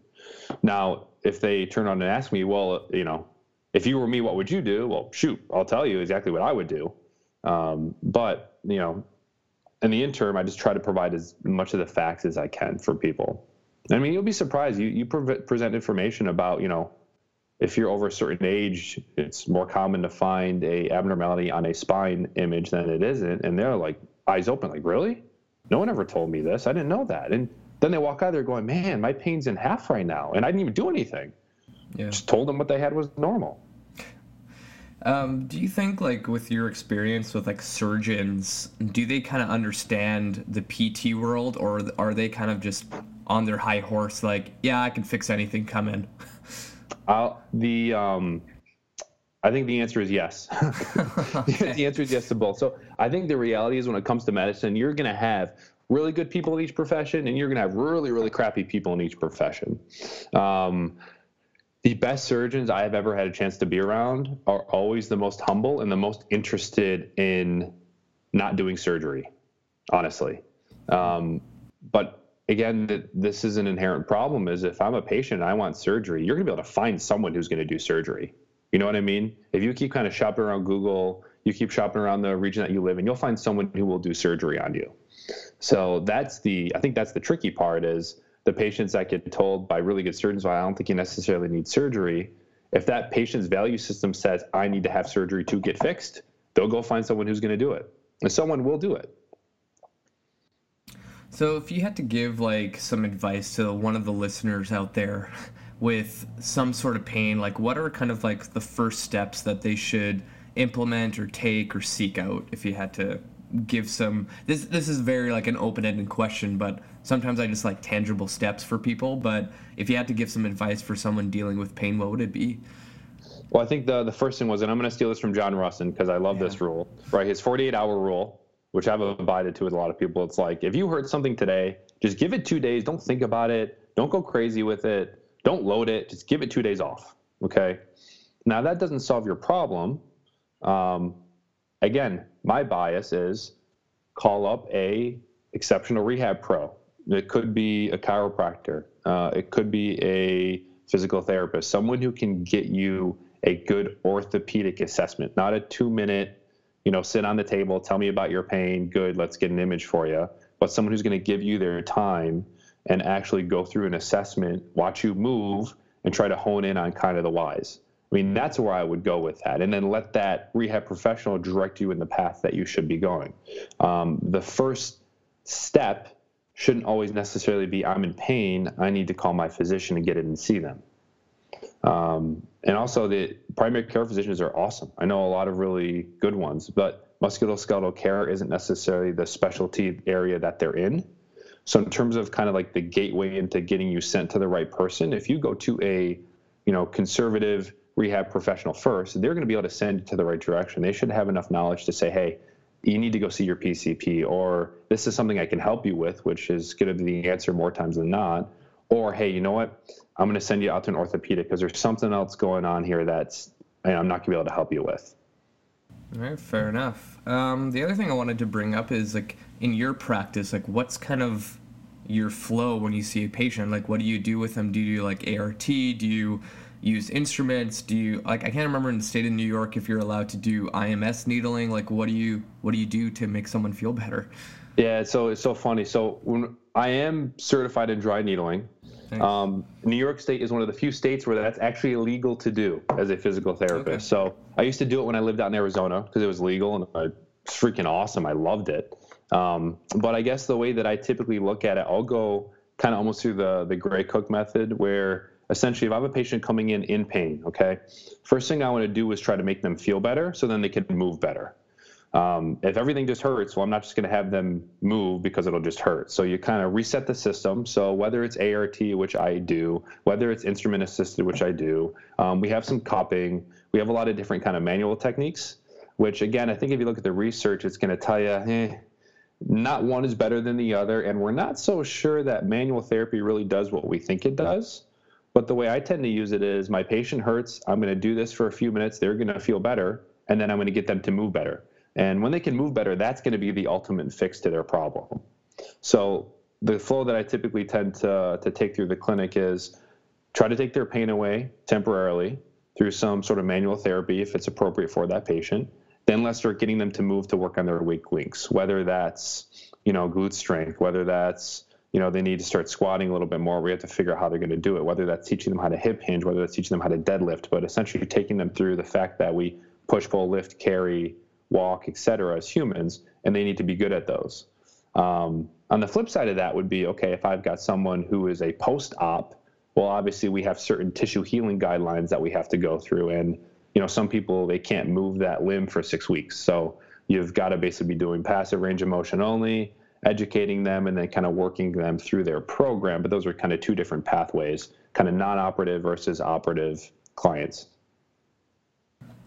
Now, if they turn on and ask me, well, you know, if you were me, what would you do? Well, shoot, I'll tell you exactly what I would do. Um, but you know, in the interim, I just try to provide as much of the facts as I can for people. I mean, you'll be surprised. You you pre- present information about you know, if you're over a certain age, it's more common to find a abnormality on a spine image than it isn't, and they're like eyes open, like really? No one ever told me this. I didn't know that. And then they walk out there going, man, my pain's in half right now, and I didn't even do anything. Yeah. Just told them what they had was normal. Um, do you think, like, with your experience with like surgeons, do they kind of understand the PT world, or are they kind of just on their high horse, like, yeah, I can fix anything, come in? I'll, the um, I think the answer is yes. okay. the answer is yes to both. So I think the reality is when it comes to medicine, you're going to have really good people in each profession, and you're going to have really, really crappy people in each profession. Um, the best surgeons I have ever had a chance to be around are always the most humble and the most interested in not doing surgery, honestly. Um, but again, this is an inherent problem. Is if I'm a patient and I want surgery, you're going to be able to find someone who's going to do surgery. You know what I mean? If you keep kind of shopping around Google, you keep shopping around the region that you live in, you'll find someone who will do surgery on you. So that's the I think that's the tricky part is the patients that get told by really good surgeons, well, I don't think you necessarily need surgery. If that patient's value system says, I need to have surgery to get fixed, they'll go find someone who's going to do it. And someone will do it. So, if you had to give like some advice to one of the listeners out there with some sort of pain, like what are kind of like the first steps that they should implement or take or seek out if you had to give some this this is very like an open-ended question but sometimes i just like tangible steps for people but if you had to give some advice for someone dealing with pain what would it be? Well i think the the first thing was and i'm going to steal this from john Rusin because i love yeah. this rule right? His 48 hour rule which i've abided to with a lot of people. It's like if you heard something today just give it two days. Don't think about it. Don't go crazy with it. Don't load it. Just give it two days off okay? Now that doesn't solve your problem. Um, again, my bias is call up a exceptional rehab pro. It could be a chiropractor. Uh, it could be a physical therapist, someone who can get you a good orthopedic assessment, not a two minute, you know, sit on the table, tell me about your pain, good, let's get an image for you, but someone who's going to give you their time and actually go through an assessment, watch you move, and try to hone in on kind of the whys. I mean, that's where I would go with that. And then let that rehab professional direct you in the path that you should be going. Um, the first step shouldn't always necessarily be I'm in pain, I need to call my physician and get in and see them. Um, and also, the primary care physicians are awesome. I know a lot of really good ones, but musculoskeletal care isn't necessarily the specialty area that they're in. So, in terms of kind of like the gateway into getting you sent to the right person, if you go to a you know conservative rehab professional first, they're going to be able to send you to the right direction. They should have enough knowledge to say, hey, you need to go see your PCP, or this is something I can help you with, which is going to be the answer more times than not. Or, hey, you know what? I'm going to send you out to an orthopedic because there's something else going on here that's you know, I'm not going to be able to help you with. All right, fair enough. Um, the other thing I wanted to bring up is like in your practice, like what's kind of your flow when you see a patient? Like, what do you do with them? Do you do like ART? Do you use instruments? Do you like I can't remember in the state of New York if you're allowed to do IMS needling. Like what do you what do you do to make someone feel better? Yeah, so it's so funny. So when I am certified in dry needling, um, New York State is one of the few states where that's actually illegal to do as a physical therapist. Okay. So I used to do it when I lived out in Arizona because it was legal and it's freaking awesome. I loved it. Um, but I guess the way that I typically look at it, I'll go kind of almost through the the Gray Cook method, where essentially if I have a patient coming in in pain, okay, first thing I want to do is try to make them feel better so then they can move better. Um, if everything just hurts, well, I'm not just going to have them move because it'll just hurt. So you kind of reset the system. So whether it's ART, which I do, whether it's instrument assisted, which I do, um, we have some cupping. We have a lot of different kind of manual techniques. Which again, I think if you look at the research, it's going to tell you, eh, not one is better than the other, and we're not so sure that manual therapy really does what we think it does. But the way I tend to use it is my patient hurts. I'm going to do this for a few minutes. They're going to feel better. And then I'm going to get them to move better. And when they can move better, that's going to be the ultimate fix to their problem. So the flow that I typically tend to, to take through the clinic is try to take their pain away temporarily through some sort of manual therapy if it's appropriate for that patient. Then let's start getting them to move to work on their weak links, whether that's, you know, glute strength, whether that's, you know, they need to start squatting a little bit more. We have to figure out how they're going to do it, whether that's teaching them how to hip hinge, whether that's teaching them how to deadlift, but essentially taking them through the fact that we push, pull, lift, carry, walk, etc. as humans, and they need to be good at those. Um, on the flip side of that would be okay if I've got someone who is a post-op. Well, obviously we have certain tissue healing guidelines that we have to go through, and you know some people they can't move that limb for six weeks, so you've got to basically be doing passive range of motion only, educating them, and then kind of working them through their program. But those are kind of two different pathways, kind of non-operative versus operative clients.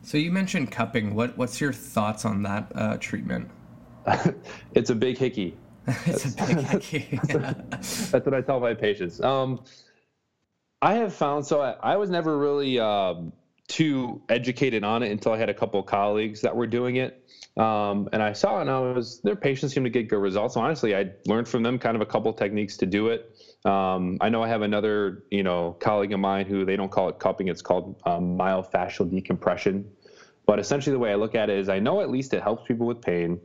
So you mentioned cupping. What what's your thoughts on that uh, treatment? it's a big hickey. it's a big hickey. that's, what I tell my patients. Um, I have found so I, I was never really um, too educated on it until I had a couple of colleagues that were doing it. Um, and I saw and I was their patients seem to get good results. So honestly, I learned from them kind of a couple techniques to do it. Um, I know I have another, you know, colleague of mine who they don't call it cupping; it's called um, myofascial decompression. But essentially, the way I look at it is, I know at least it helps people with pain.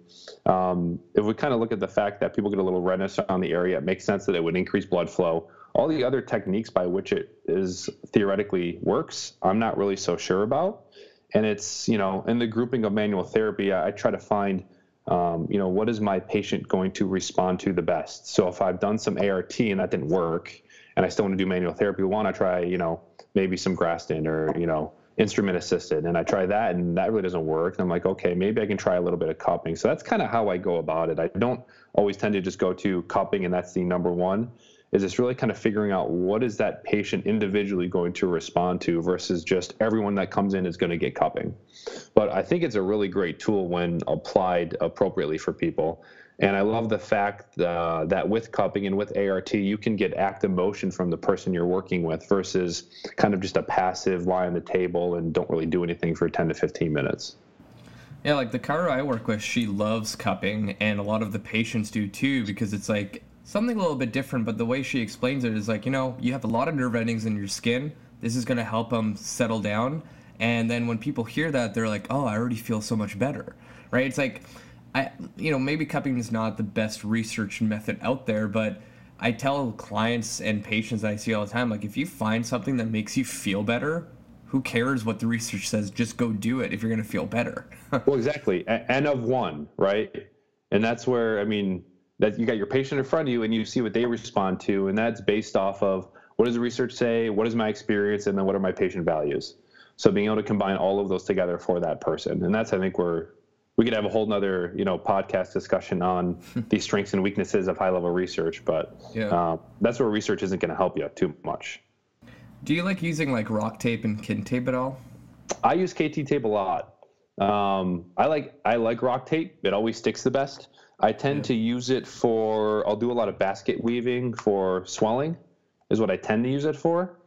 Um, if we kind of look at the fact that people get a little redness on the area, it makes sense that it would increase blood flow. All the other techniques by which it is theoretically works, I'm not really so sure about. And it's, you know, in the grouping of manual therapy, I, I try to find, um, you know, what is my patient going to respond to the best. So if I've done some ART and that didn't work, and I still want to do manual therapy, want to try, you know, maybe some Graston or, you know, instrument assisted and I try that and that really doesn't work. And I'm like, okay, maybe I can try a little bit of cupping. So that's kind of how I go about it. I don't always tend to just go to cupping and that's the number one. Is it's really kind of figuring out what is that patient individually going to respond to versus just everyone that comes in is going to get cupping. But I think it's a really great tool when applied appropriately for people. And I love the fact uh, that with cupping and with ART, you can get active motion from the person you're working with versus kind of just a passive lie on the table and don't really do anything for 10 to 15 minutes. Yeah, like the chiro I work with, she loves cupping, and a lot of the patients do too, because it's like something a little bit different. But the way she explains it is like, you know, you have a lot of nerve endings in your skin. This is going to help them settle down. And then when people hear that, they're like, oh, I already feel so much better, right? It's like, I you know maybe cupping is not the best research method out there, but I tell clients and patients I see all the time like if you find something that makes you feel better, who cares what the research says? Just go do it if you're going to feel better. well, exactly, and of one, right? And that's where I mean that you got your patient in front of you and you see what they respond to, and that's based off of what does the research say, what is my experience, and then what are my patient values. So being able to combine all of those together for that person, and that's I think where we could have a whole nother you know podcast discussion on the strengths and weaknesses of high level research but yeah. uh, that's where research isn't going to help you too much. Do you like using like rock tape and kin tape at all? I use kt tape a lot. Um, i like i like rock tape. It always sticks the best i tend yeah. to use it for i'll do a lot of basket weaving for swelling is what i tend to use it for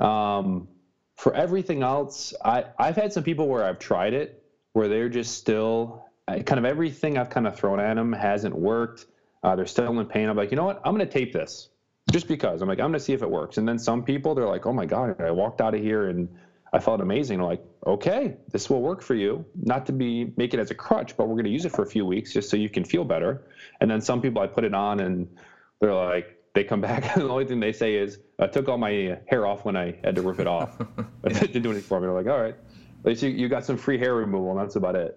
um, for everything else I, i've had some people where i've tried it where they're just still kind of everything I've kind of thrown at them hasn't worked. Uh, they're still in pain. I'm like, you know what? I'm going to tape this just because. I'm like, I'm going to see if it works. And then some people, they're like, oh my God, I walked out of here and I felt amazing. Like, okay, this will work for you. Not to be make it as a crutch, but we're going to use it for a few weeks just so you can feel better. And then some people, I put it on and they're like, they come back and the only thing they say is, I took all my hair off when I had to rip it off. it didn't do anything for me. They're like, all right. At least you, you got some free hair removal, and that's about it.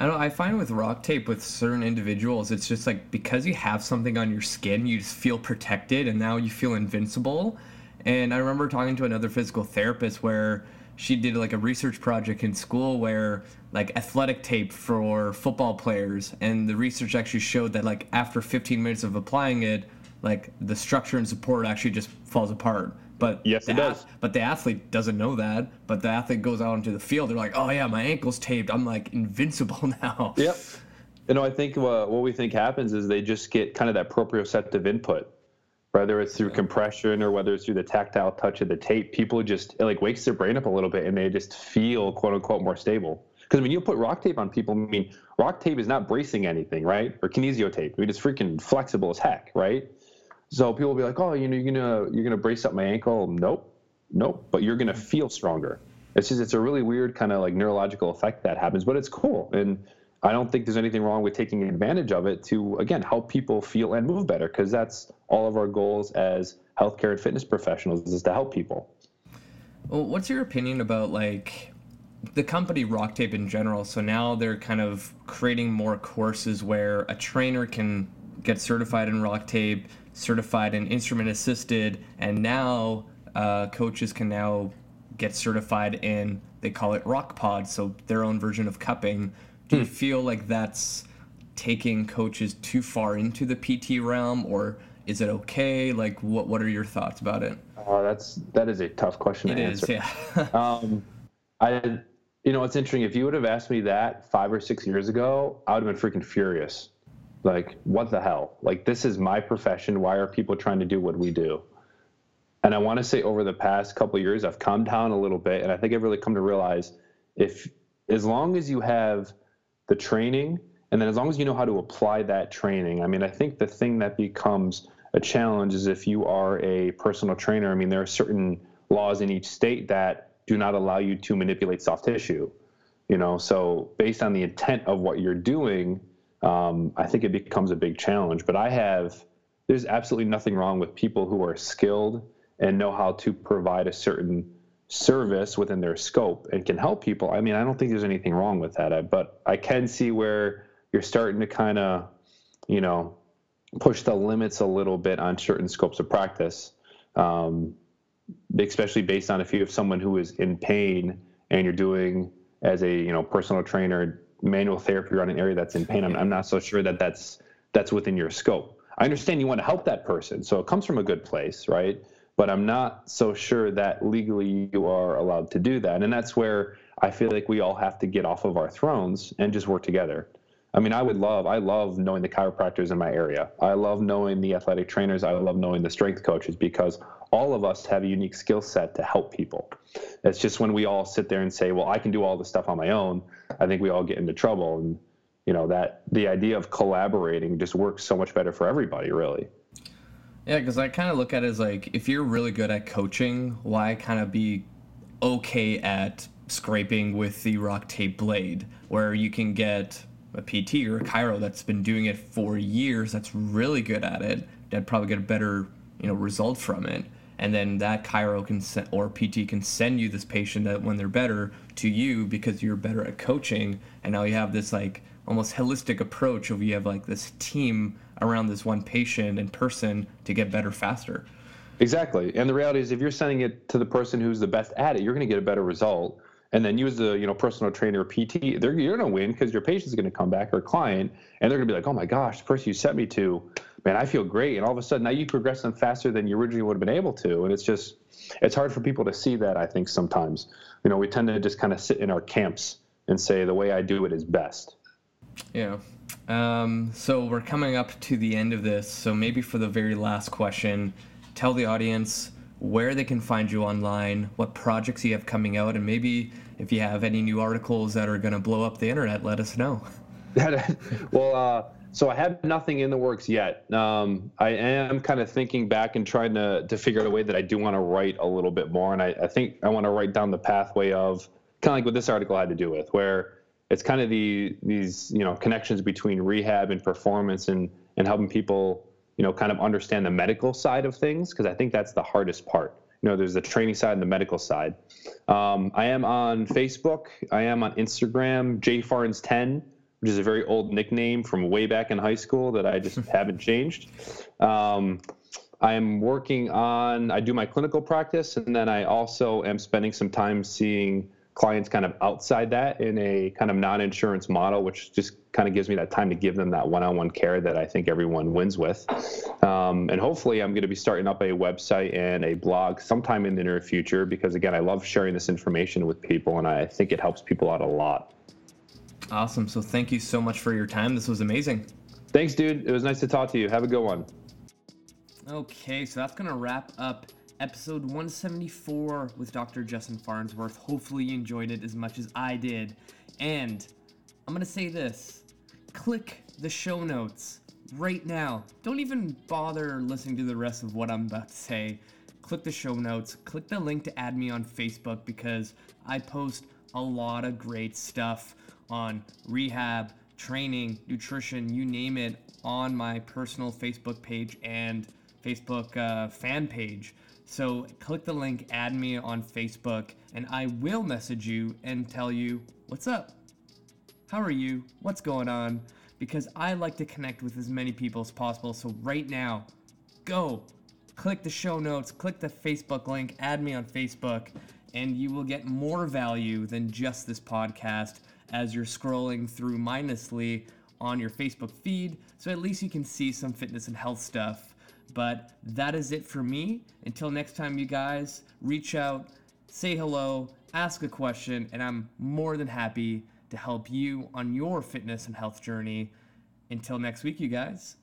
I don't. I find with rock tape with certain individuals, it's just like because you have something on your skin, you just feel protected, and now you feel invincible. And I remember talking to another physical therapist where she did like a research project in school where like athletic tape for football players, and the research actually showed that like after 15 minutes of applying it, like the structure and support actually just falls apart but yes, it does. but the athlete doesn't know that. But the athlete goes out into the field. They're like, "Oh yeah, my ankle's taped. I'm like invincible now." Yep. You know, I think uh, what we think happens is they just get kind of that proprioceptive input. Whether it's through compression or whether it's through the tactile touch of the tape, people just it like wakes their brain up a little bit and they just feel quote unquote more stable. Because when you put rock tape on people, I mean, rock tape is not bracing anything, right? Or kinesio tape. I mean, it's freaking flexible as heck, right? So people will be like, oh, you know, you're gonna you're gonna brace up my ankle. Nope, nope. But you're gonna feel stronger. It's just it's a really weird kind of like neurological effect that happens, but it's cool. And I don't think there's anything wrong with taking advantage of it to again help people feel and move better because that's all of our goals as healthcare and fitness professionals is to help people. Well, what's your opinion about like the company Rock Tape in general? So now they're kind of creating more courses where a trainer can get certified in Rock Tape, certified in instrument assisted, and now uh, coaches can now get certified in they call it Rock Pod, so their own version of cupping do you hmm. feel like that's taking coaches too far into the PT realm, or is it okay? Like, what what are your thoughts about it? Oh, that's that is a tough question it to is, answer. yeah. um, I, you know, it's interesting. If you would have asked me that five or six years ago, I would have been freaking furious. Like, what the hell? Like, this is my profession. Why are people trying to do what we do? And I want to say, over the past couple years, I've calmed down a little bit, and I think I've really come to realize if, as long as you have the training, and then as long as you know how to apply that training, I mean, I think the thing that becomes a challenge is if you are a personal trainer. I mean, there are certain laws in each state that do not allow you to manipulate soft tissue. You know, so based on the intent of what you're doing, um, I think it becomes a big challenge. But I have, there's absolutely nothing wrong with people who are skilled and know how to provide a certain service within their scope and can help people, I mean, I don't think there's anything wrong with that. But I can see where you're starting to kind of, you know, push the limits a little bit on certain scopes of practice, um, especially based on if you have someone who is in pain and you're doing as a you know personal trainer manual therapy on an area that's in pain. I'm, I'm not so sure that that's that's within your scope. I understand you want to help that person, so it comes from a good place, right? But I'm not so sure that legally you are allowed to do that. And that's where I feel like we all have to get off of our thrones and just work together. I mean, I would love, I love knowing the chiropractors in my area. I love knowing the athletic trainers. I love knowing the strength coaches because all of us have a unique skill set to help people. It's just when we all sit there and say, well, I can do all this stuff on my own, I think we all get into trouble. And, you know, that the idea of collaborating just works so much better for everybody, really. Yeah, because I kind of look at it as like if you're really good at coaching, why kind of be okay at scraping with the rock tape blade, where you can get a PT or a chiro that's been doing it for years, that's really good at it, that probably get a better you know result from it, and then that chiro can or PT can send you this patient that when they're better to you because you're better at coaching, and now you have this like almost holistic approach of you have like this team around this one patient and person to get better faster. Exactly. And the reality is if you're sending it to the person who's the best at it, you're going to get a better result. And then you as the you know personal trainer or PT, they're, you're going to win because your patient's going to come back or client and they're going to be like, oh my gosh, the person you sent me to, man, I feel great. And all of a sudden now you progress them faster than you originally would have been able to. And it's just, it's hard for people to see that, I think, sometimes. You know, we tend to just kind of sit in our camps and say the way I do it is best. Yeah. Um, so we're coming up to the end of this. So maybe for the very last question, tell the audience where they can find you online, what projects you have coming out, and maybe if you have any new articles that are going to blow up the internet, let us know. well, uh, so I have nothing in the works yet. Um, I am kind of thinking back and trying to to figure out a way that I do want to write a little bit more, and I, I think I want to write down the pathway of kind of like what this article had to do with, where it's kind of the these you know connections between rehab and performance and and helping people you know kind of understand the medical side of things because I think that's the hardest part. You know, there's the training side and the medical side. Um, I am on Facebook. I am on Instagram. jfarns10, which is a very old nickname from way back in high school that I just haven't changed. Um, I am working on. I do my clinical practice, and then I also am spending some time seeing clients kind of outside that in a kind of non-insurance model, which just kind of gives me that time to give them that one-on-one care that I think everyone wins with. Um, and hopefully, I'm going to be starting up a website and a blog sometime in the near future because again, I love sharing this information with people, and I think it helps people out a lot. Awesome. So thank you so much for your time. This was amazing. Thanks, dude. It was nice to talk to you. Have a good one. Okay, so that's gonna wrap up episode 174 with Dr. Justin Farnsworth. Hopefully, you enjoyed it as much as I did. And I'm gonna say this click the show notes right now. Don't even bother listening to the rest of what I'm about to say. Click the show notes, click the link to add me on Facebook because I post a lot of great stuff on rehab, training, nutrition, you name it, on my personal Facebook page and Facebook uh, fan page. So click the link, add me on Facebook, and I will message you and tell you what's up. How are you? What's going on? Because I like to connect with as many people as possible. So right now, go click the show notes, click the Facebook link, add me on Facebook, and you will get more value than just this podcast as you're scrolling through mindlessly on your Facebook feed. So at least you can see some fitness and health stuff. But that is it for me. Until next time, you guys, reach out, say hello, ask a question, and I'm more than happy to help you on your fitness and health journey. Until next week, you guys,